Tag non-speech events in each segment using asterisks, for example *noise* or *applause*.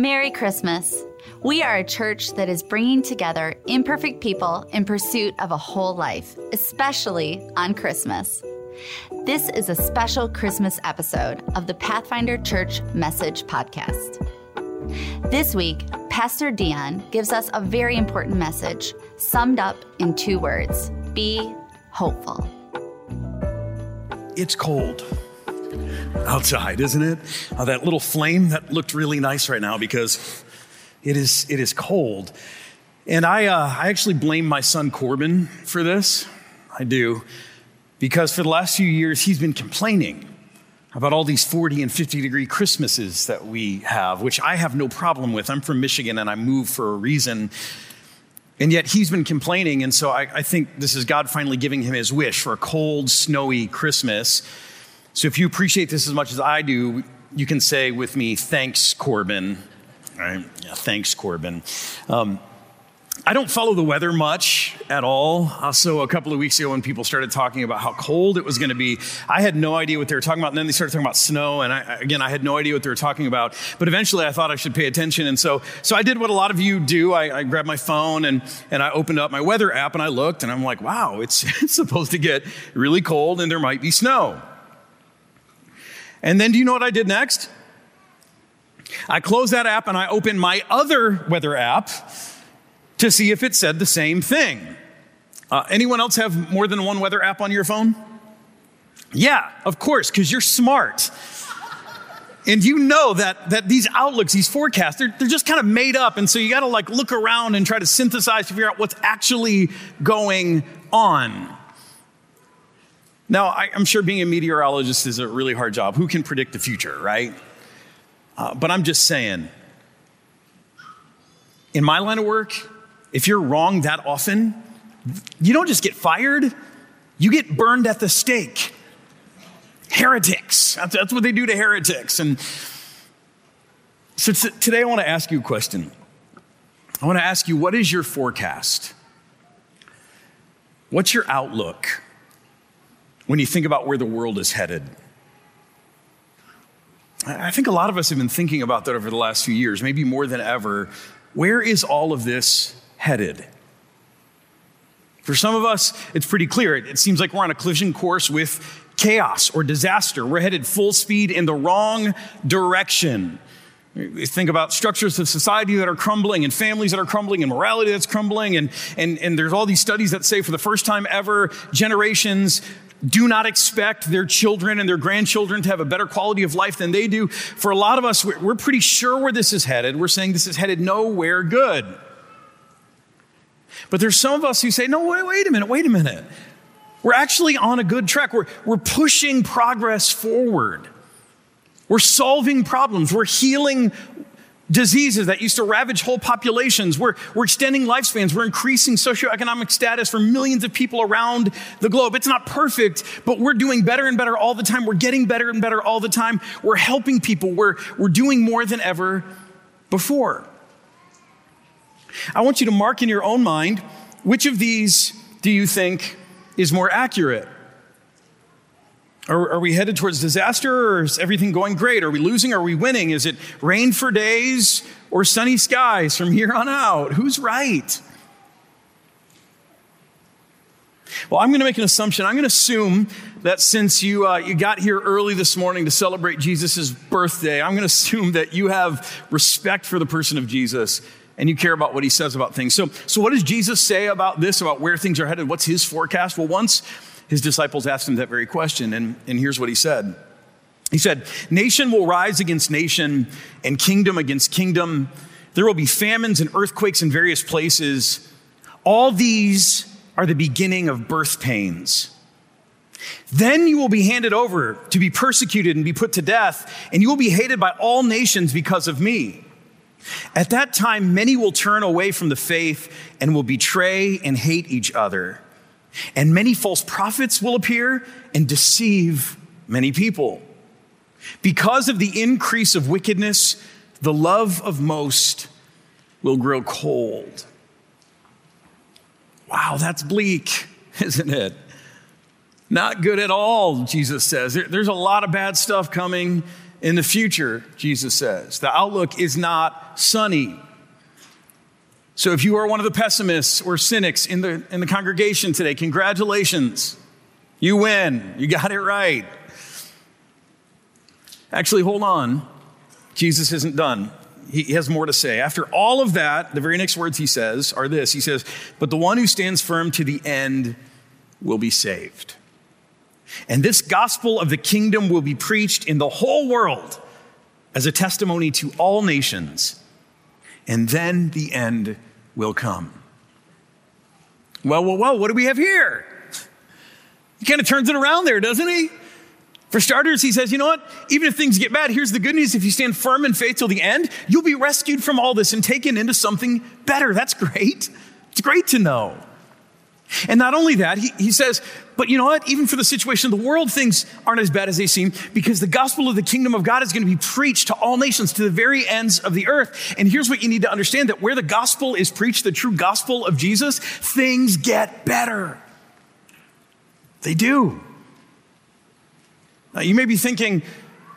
Merry Christmas. We are a church that is bringing together imperfect people in pursuit of a whole life, especially on Christmas. This is a special Christmas episode of the Pathfinder Church Message Podcast. This week, Pastor Dion gives us a very important message summed up in two words be hopeful. It's cold outside, isn't it? Uh, that little flame that looked really nice right now because it is it is cold. And I uh, I actually blame my son Corbin for this. I do because for the last few years he's been complaining about all these 40 and 50 degree Christmases that we have, which I have no problem with. I'm from Michigan and I moved for a reason. And yet he's been complaining. And so I, I think this is God finally giving him his wish for a cold, snowy Christmas. So if you appreciate this as much as I do, you can say with me, thanks, Corbin. All right? Yeah, thanks, Corbin. Um, I don't follow the weather much at all. So a couple of weeks ago, when people started talking about how cold it was going to be, I had no idea what they were talking about. And then they started talking about snow, and I, again, I had no idea what they were talking about. But eventually, I thought I should pay attention, and so so I did what a lot of you do. I, I grabbed my phone and and I opened up my weather app, and I looked, and I'm like, wow, it's, *laughs* it's supposed to get really cold, and there might be snow. And then do you know what I did next? I closed that app and I opened my other weather app to see if it said the same thing. Uh, anyone else have more than one weather app on your phone? Yeah, of course, because you're smart. and you know that, that these outlooks, these forecasts, they're, they're just kind of made up. And so you got to like look around and try to synthesize to figure out what's actually going on. Now, I, am sure being a meteorologist is a really hard job. Who can predict the future, right? Uh, but I'm just saying, in my line of work, if you're wrong that often, you don't just get fired, you get burned at the stake. Heretics. That's, that's what they do to heretics. And so t- today I want to ask you a question. I want to ask you, what is your forecast? What's your outlook? When you think about where the world is headed. I think a lot of us have been thinking about that over the last few years, maybe more than ever. Where is all of this headed? For some of us, it's pretty clear. It seems like we're on a collision course with chaos or disaster. We're headed full speed in the wrong direction. We think about structures of society that are crumbling and families that are crumbling and morality that's crumbling. And, and, and there's all these studies that say for the first time ever, generations do not expect their children and their grandchildren to have a better quality of life than they do. For a lot of us, we're pretty sure where this is headed. We're saying this is headed nowhere good. But there's some of us who say, no, wait, wait a minute, wait a minute. We're actually on a good track. We're, we're pushing progress forward. We're solving problems. We're healing diseases that used to ravage whole populations. We're, we're extending lifespans. We're increasing socioeconomic status for millions of people around the globe. It's not perfect, but we're doing better and better all the time. We're getting better and better all the time. We're helping people. We're, we're doing more than ever before. I want you to mark in your own mind which of these do you think is more accurate? Are, are, we headed towards disaster or is everything going great? Are we losing? Are we winning? Is it rain for days or sunny skies from here on out? Who's right? Well, I'm going to make an assumption. I'm going to assume that since you, uh, you got here early this morning to celebrate Jesus' birthday, I'm going to assume that you have respect for the person of Jesus and you care about what he says about things. So, so what does Jesus say about this, about where things are headed? What's his forecast? Well, once his disciples asked him that very question, and, and here's what he said. He said, Nation will rise against nation and kingdom against kingdom. There will be famines and earthquakes in various places. All these are the beginning of birth pains. Then you will be handed over to be persecuted and be put to death, and you will be hated by all nations because of me. At that time, many will turn away from the faith and will betray and hate each other. And many false prophets will appear and deceive many people. Because of the increase of wickedness, the love of most will grow cold. Wow, that's bleak, *laughs* isn't it? Not good at all, Jesus says. there's a lot of bad stuff coming. in the future, Jesus says. The outlook is not sunny. So if you are one of the pessimists or cynics in the, in the congregation today, congratulations. You win. You got it right. Actually, hold on. Jesus isn't done. He, has more to say. After all of that, the very next words he says are this He says, But the one who stands firm to the end will be saved. And this gospel of the kingdom will be preached in the whole world as a testimony to all nations, and then the end will come. Well, well, well, what do we have here? He kind of turns it around there, doesn't he? For starters, he says, you know what? Even if things get bad, here's the good news. If you stand firm in faith till the end, you'll be rescued from all this and taken into something better. That's great. It's great to know. And not only that, he, he says, but you know what? Even for the situation of the world, things aren't as bad as they seem because the gospel of the kingdom of God is going to be preached to all nations, to the very ends of the earth. And here's what you need to understand that where the gospel is preached, the true gospel of Jesus, things get better. They do. Now, you may be thinking,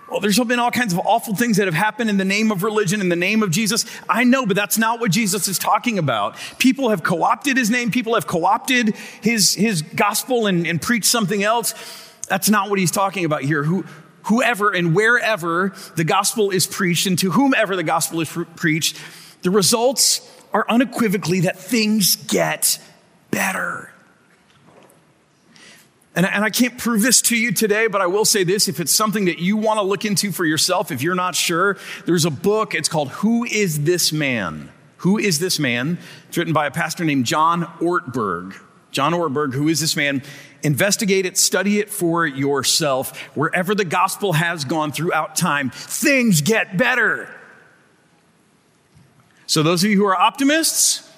well, there's been all kinds of awful things that have happened in the name of religion, in the name of Jesus. I know, but that's not what Jesus is talking about. People have co opted his name, people have co opted his, his gospel and, and preached something else. That's not what he's talking about here. Who, whoever and wherever the gospel is preached, and to whomever the gospel is preached, the results are unequivocally that things get better. And, and I can't prove this to you today, but I will say this if it's something that you want to look into for yourself, if you're not sure, there's a book. It's called Who is This Man? Who is This Man? It's written by a pastor named John Ortberg. John Ortberg, who is this man? Investigate it, study it for yourself. Wherever the gospel has gone throughout time, things get better. So, those of you who are optimists,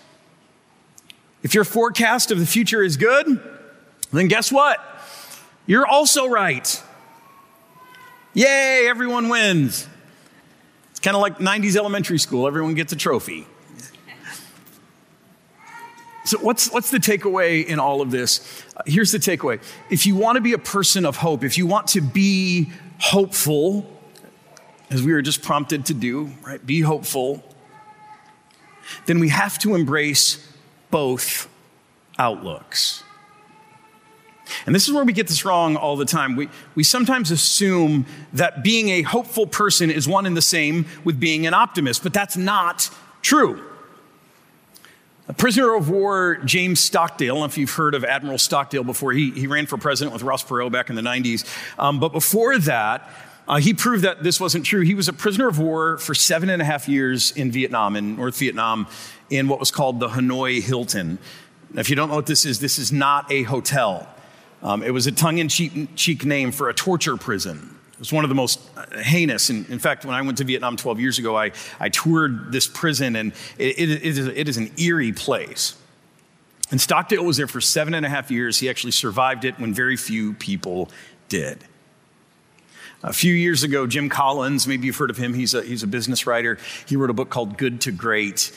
if your forecast of the future is good, then guess what? You're also right. Yay, everyone wins. It's kind of like 90s elementary school, everyone gets a trophy. So, what's, what's the takeaway in all of this? Uh, here's the takeaway. If you want to be a person of hope, if you want to be hopeful, as we were just prompted to do, right? Be hopeful, then we have to embrace both outlooks. And this is where we get this wrong all the time. We, we sometimes assume that being a hopeful person is one and the same with being an optimist, but that's not true. A prisoner of war, James Stockdale, I don't know if you've heard of Admiral Stockdale before. He, he ran for president with Ross Perot back in the 90s. Um, but before that, uh, he proved that this wasn't true. He was a prisoner of war for seven and a half years in Vietnam, in North Vietnam, in what was called the Hanoi Hilton. Now, if you don't know what this is, this is not a hotel. Um, it was a tongue in cheek name for a torture prison. It was one of the most uh, heinous. And in fact, when I went to Vietnam 12 years ago, I, I toured this prison, and it, it, it, is, it is an eerie place. And Stockdale was there for seven and a half years. He actually survived it when very few people did. A few years ago, Jim Collins, maybe you've heard of him, he's a, he's a business writer. He wrote a book called Good to Great.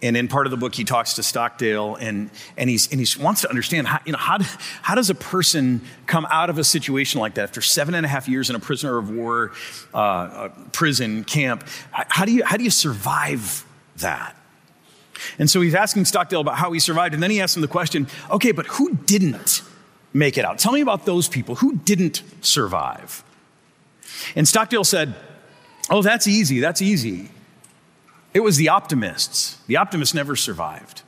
And in part of the book, he talks to Stockdale and, and, he's, and he wants to understand how, you know, how, how does a person come out of a situation like that after seven and a half years in a prisoner of war uh, prison camp? How do, you, how do you survive that? And so he's asking Stockdale about how he survived. And then he asks him the question okay, but who didn't make it out? Tell me about those people. Who didn't survive? And Stockdale said, oh, that's easy. That's easy. It was the optimists. The optimists never survived.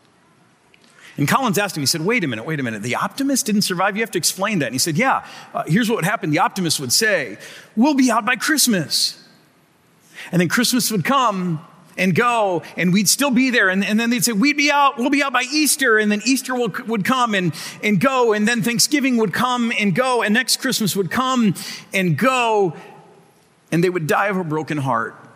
And Collins asked him, he said, Wait a minute, wait a minute. The optimist didn't survive? You have to explain that. And he said, Yeah, uh, here's what would happen. The optimist would say, We'll be out by Christmas. And then Christmas would come and go, and we'd still be there. And, and then they'd say, We'd be out, we'll be out by Easter. And then Easter will, would come and, and go. And then Thanksgiving would come and go. And next Christmas would come and go. And they would die of a broken heart.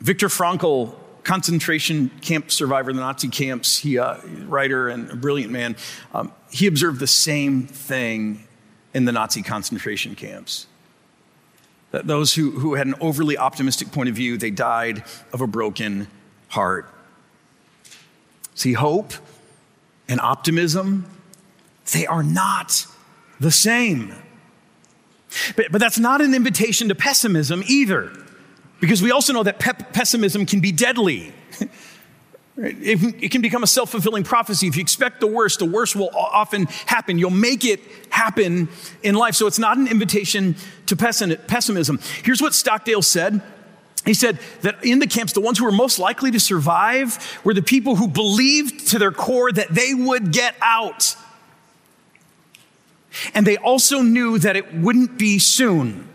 Viktor Frankl, concentration camp survivor, in the Nazi camps, he, uh, writer and a brilliant man, um, he observed the same thing in the Nazi concentration camps. That those who, who had an overly optimistic point of view, they died of a broken heart. See, hope and optimism, they are not the same. But, but that's not an invitation to pessimism either, because we also know that pe- pessimism can be deadly. *laughs* It, it can become a self fulfilling prophecy. If you expect the worst, the worst will often happen. You'll make it happen in life. So it's not an invitation to pessimism. Here's what Stockdale said. He said that in the camps, the ones who were most likely to survive were the people who believed to their core that they would get out. And they also knew that it wouldn't be soon.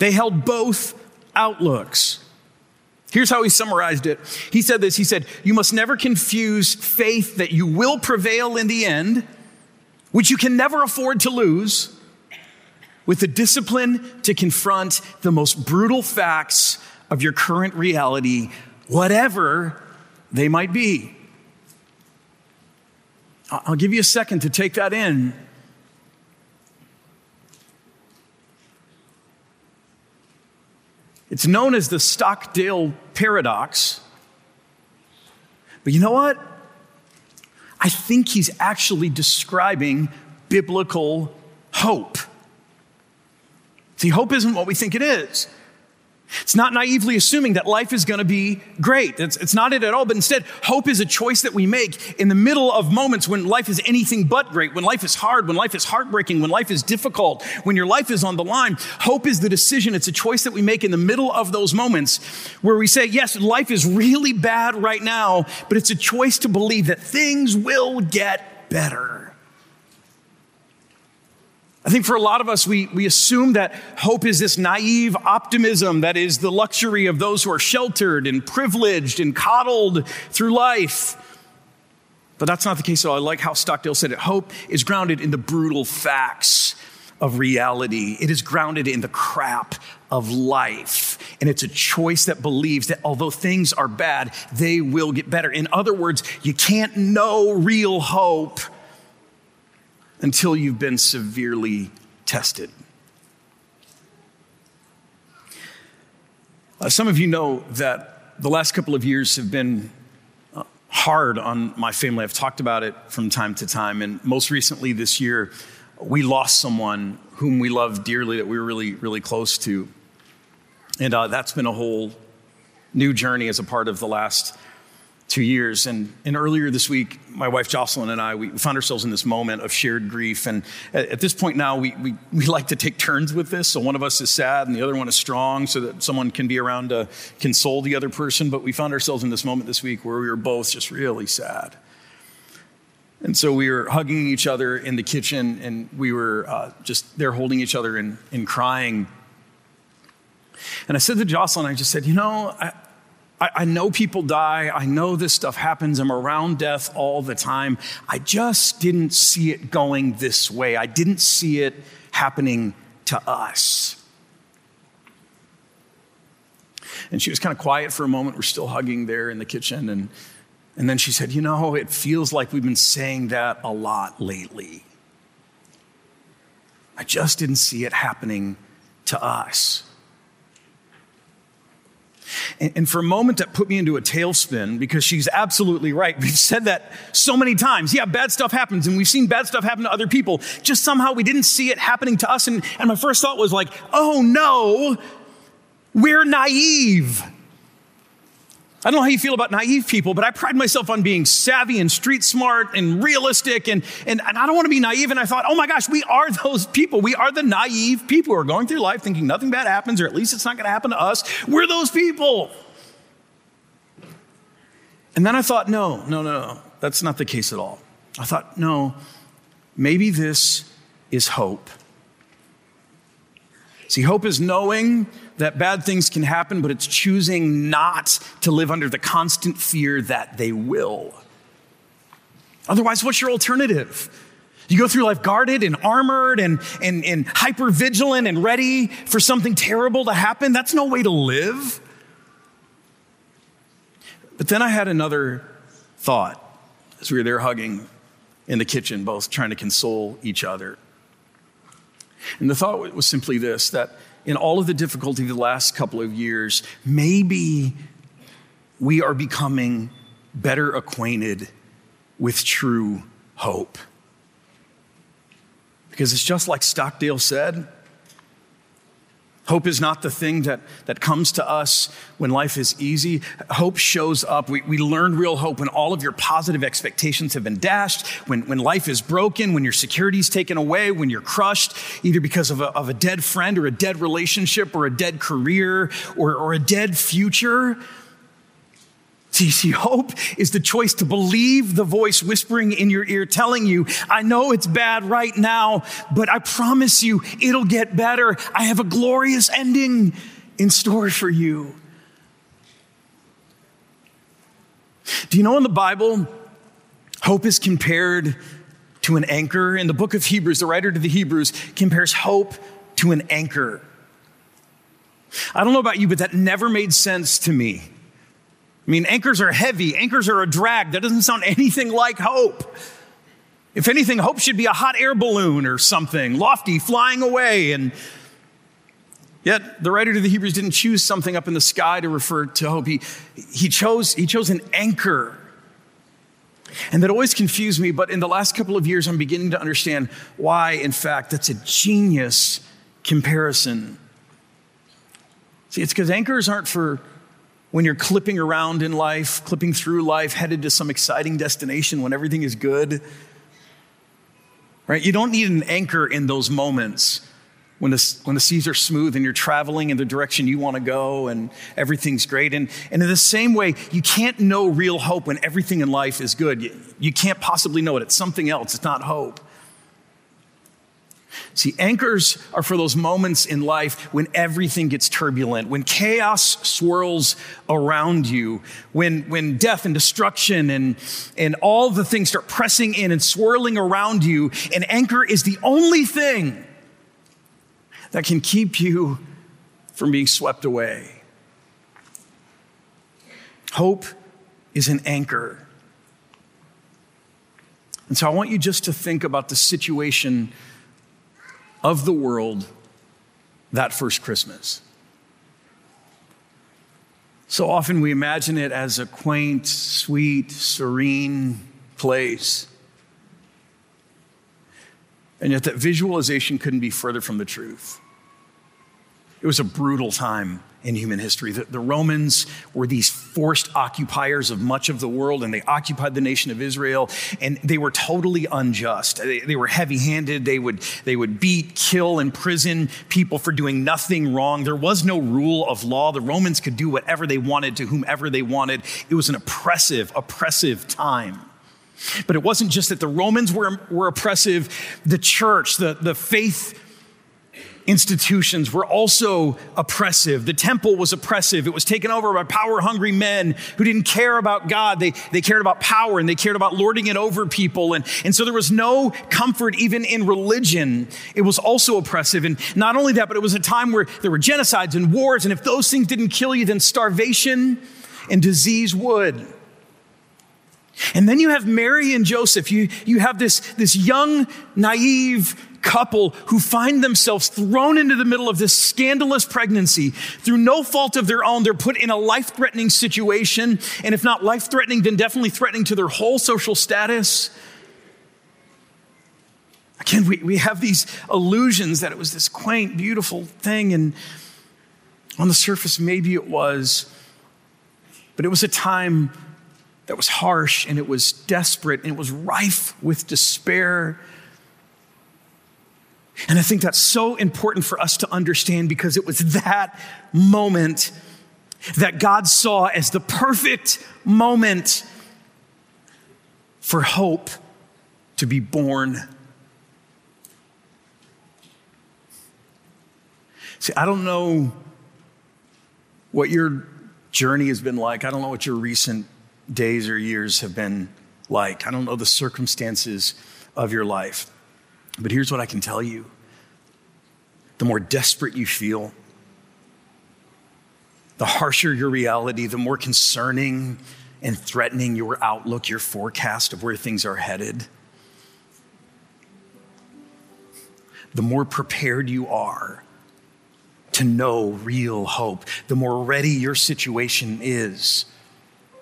They held both outlooks. Here's how he summarized it. He said this He said, You must never confuse faith that you will prevail in the end, which you can never afford to lose, with the discipline to confront the most brutal facts of your current reality, whatever they might be. I'll give you a second to take that in. It's known as the Stockdale paradox. But you know what? I think he's actually describing biblical hope. See, hope isn't what we think it is. It's not naively assuming that life is going to be great. It's, it's, not it at all, but instead, hope is a choice that we make in the middle of moments when life is anything but great, when life is hard, when life is heartbreaking, when life is difficult, when your life is on the line. Hope is the decision. It's a choice that we make in the middle of those moments where we say, yes, life is really bad right now, but it's a choice to believe that things will get better. I think for a lot of us, we, we assume that hope is this naive optimism that is the luxury of those who are sheltered and privileged and coddled through life. But that's not the case at all. I like how Stockdale said it. Hope is grounded in the brutal facts of reality, it is grounded in the crap of life. And it's a choice that believes that although things are bad, they will get better. In other words, you can't know real hope until you've been severely tested. Uh, some of you know that the last couple of years have been uh, hard on my family. I've talked about it from time to time. And most recently this year, we lost someone whom we loved dearly that we were really, really close to. And uh, that's been a whole new journey as a part of the last two years. And, and earlier this week, my wife Jocelyn and I, we found ourselves in this moment of shared grief. And at, at, this point now, we, we, we like to take turns with this. So one of us is sad and the other one is strong so that someone can be around to console the other person. But we found ourselves in this moment this week where we were both just really sad. And so we were hugging each other in the kitchen and we were uh, just there holding each other and, and crying. And I said to Jocelyn, I just said, you know, I, I, I know people die. I know this stuff happens. I'm around death all the time. I just didn't see it going this way. I didn't see it happening to us. And she was kind of quiet for a moment. We're still hugging there in the kitchen. And, and then she said, You know, it feels like we've been saying that a lot lately. I just didn't see it happening to us. And, and, for a moment, that put me into a tailspin because she's absolutely right. *laughs* We've said that so many times. Yeah, bad stuff happens, and we've seen bad stuff happen to other people. Just somehow we didn't see it happening to us. And, and my first thought was like, oh no, we're naive. I don't know how you feel about naive people, but I pride myself on being savvy and street smart and realistic. And, and, and I don't want to be naive. And I thought, oh my gosh, we are *laughs* those people. We are the naive people who are going through life thinking nothing bad happens, or at least it's not going to happen to us. We're those people. And then I thought, no, no, no, no, that's not the case at all. I thought, no, maybe this is hope. See, hope is knowing that bad things can happen, but it's choosing not to live under the constant fear that they will. Otherwise, what's your alternative? You go through life guarded and armored and, and, and hyper vigilant and ready for something terrible to happen. That's no way to live. But then I had another thought as we were there hugging in the kitchen, both trying to console each other. And the thought was simply this that in all of the difficulty of the last couple of years, maybe we are becoming better acquainted with true hope. Because it's just like Stockdale said Hope is not the thing that, that comes to us when life is easy. Hope shows up. We, we learn real hope when all of your positive expectations have been dashed, when, when life is broken, when your security is taken away, when you're crushed, either because of a, of a dead friend or a dead relationship or a dead career or, or a dead future. See, see, hope is the choice to believe the voice whispering in your ear telling you, I know it's bad right now, but I promise you it'll get better. I have a glorious ending in store for you. Do you know in the Bible, hope is compared to an anchor? In the book of Hebrews, the writer to the Hebrews compares hope to an anchor. I don't know about you, but that never made sense to me. I mean, anchors are heavy, anchors are a drag. That doesn't sound anything like hope. If anything, hope should be a hot air balloon or something, lofty, flying away. And yet, the writer to the Hebrews didn't choose something up in the sky to refer to hope. He, he, chose, he chose an anchor. And that always confused me, but in the last couple of years, I'm beginning to understand why, in fact, that's a genius comparison. See, it's because anchors aren't for when you're clipping around in life, clipping through life, headed to some exciting destination when everything is good. Right? You don't need an anchor in those moments when the, when the seas are smooth and you're traveling in the direction you want to go and everything's great. And, and in the same way, you can't know real hope when everything in life is good. You, you can't possibly know it. It's something else, it's not hope. See, anchors are for those moments in life when everything gets turbulent, when chaos swirls around you, when, when death and destruction and, and all the things start pressing in and swirling around you. An anchor is the only thing that can keep you from being swept away. Hope is an anchor. And so I want you just to think about the situation of the world that first Christmas. So often we imagine it as a quaint, sweet, serene place. And yet, that visualization couldn't be further from the truth. It was a brutal time in human history. The, the, Romans were these forced occupiers of much of the world, and they occupied the nation of Israel, and they were totally unjust. They, they were heavy handed. They would, they would beat, kill, imprison people for doing nothing wrong. There was no rule of law. The Romans could do whatever they wanted to whomever they wanted. It was an oppressive, oppressive time. But it wasn't just that the Romans were, were oppressive, the church, the, the faith institutions were also oppressive. The temple was oppressive. It was taken over by power hungry men who didn't care about God. They, they cared about power and they cared about lording it over people. And, and so there was no comfort even in religion. It was also oppressive. And not only that, but it was a time where there were genocides and wars. And if those things didn't kill you, then starvation and disease would. And then you have Mary and Joseph. You, you have this, this young, naive couple who find themselves thrown into the middle of this scandalous pregnancy through no fault of their own. They're put in a life threatening situation. And if not life threatening, then definitely threatening to their whole social status. Again, we, we have these illusions that it was this quaint, beautiful thing. And on the surface, maybe it was. But it was a time that was harsh and it was desperate and it was rife with despair and I think that's so important for us to understand because it was that moment that God saw as the perfect moment for hope to be born. See, I don't know what your journey has been like. I don't know what your recent days or years have been like. I don't know the circumstances of your life. But here's what I can tell you. The more desperate you feel, the harsher your reality, the more concerning and threatening your outlook, your forecast of where things are headed, the more prepared you are to know real hope, the more ready your situation is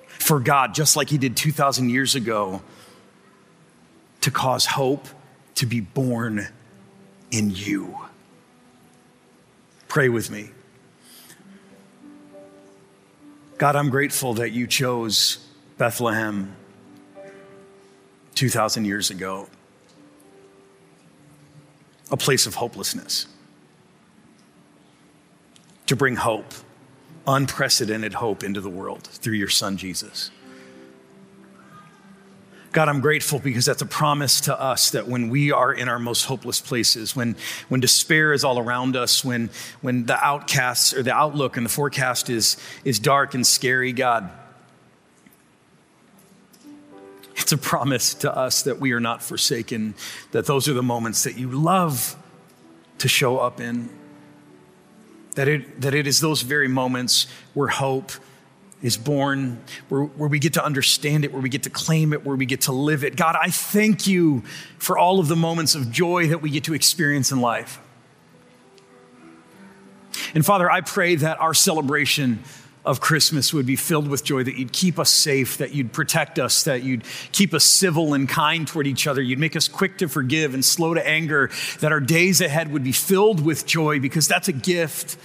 for God, just like He did 2,000 years ago, to cause hope to be born in you. Pray with me. God, I'm grateful that you chose Bethlehem 2,000 years ago, a place of hopelessness, to bring hope, unprecedented hope into the world through your son, Jesus. God, I'm grateful because that's a promise to us that when we are in our most hopeless places, when, when despair is all around us, when, when the outcasts or the outlook and the forecast is, is dark and scary, God, it's a promise to us that we are not forsaken, that those are the moments that you love to show up in. That it, that it is those very moments where hope is born, where, where we get to understand it, where we get to claim it, where we get to live it. God, I thank you for all of the moments of joy that we get to experience in life. And Father, I pray that our celebration of Christmas would be filled with joy, that you'd keep us safe, that you'd protect us, that you'd keep us civil and kind toward each other, you'd make us quick to forgive and slow to anger, that our days ahead would be filled with joy because that's a gift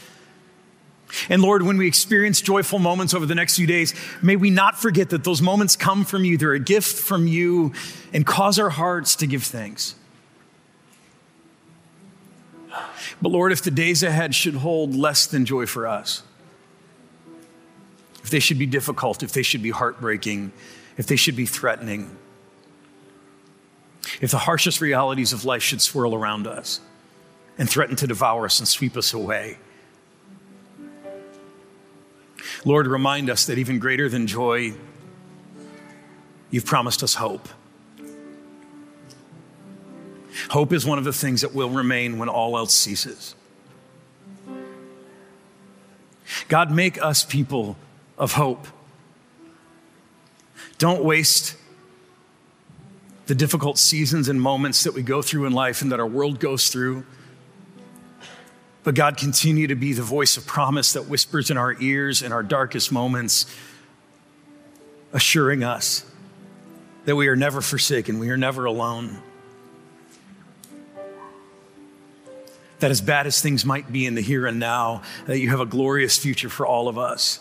and Lord, when we experience joyful moments over the next few days, may we not forget that those moments come from you. They're a gift from you and cause our hearts to give thanks. But Lord, if the days ahead should hold less than joy for us, if they should be difficult, if they should be heartbreaking, if they should be threatening, if the harshest realities of life should swirl around us and threaten to devour us and sweep us away, Lord, remind us that even greater than joy, you've promised us hope. Hope is one of the things that will remain when all else ceases. God, make us people of hope. Don't waste the difficult seasons and moments that we go through in life and that our world goes through but God, continue to be the voice of promise that whispers in our ears in our darkest moments, assuring us that we are never forsaken, we are never alone. That as bad as things might be in the here and now, that you have a glorious future for all of us.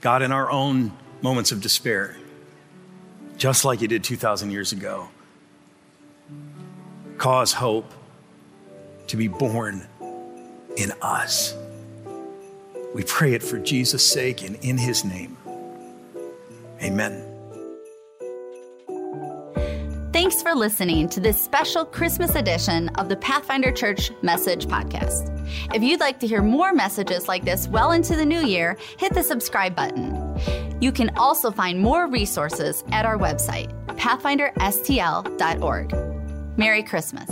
God, in our own moments of despair, just like you did 2,000 years ago, cause hope to be born in us. We pray it for Jesus' sake and in his name. Amen. Thanks for listening to this special Christmas edition of the Pathfinder Church Message Podcast. If you'd like to hear more messages like this well into the new year, hit the subscribe button. You can also find more resources at our website, pathfinderstl.org. Merry Christmas.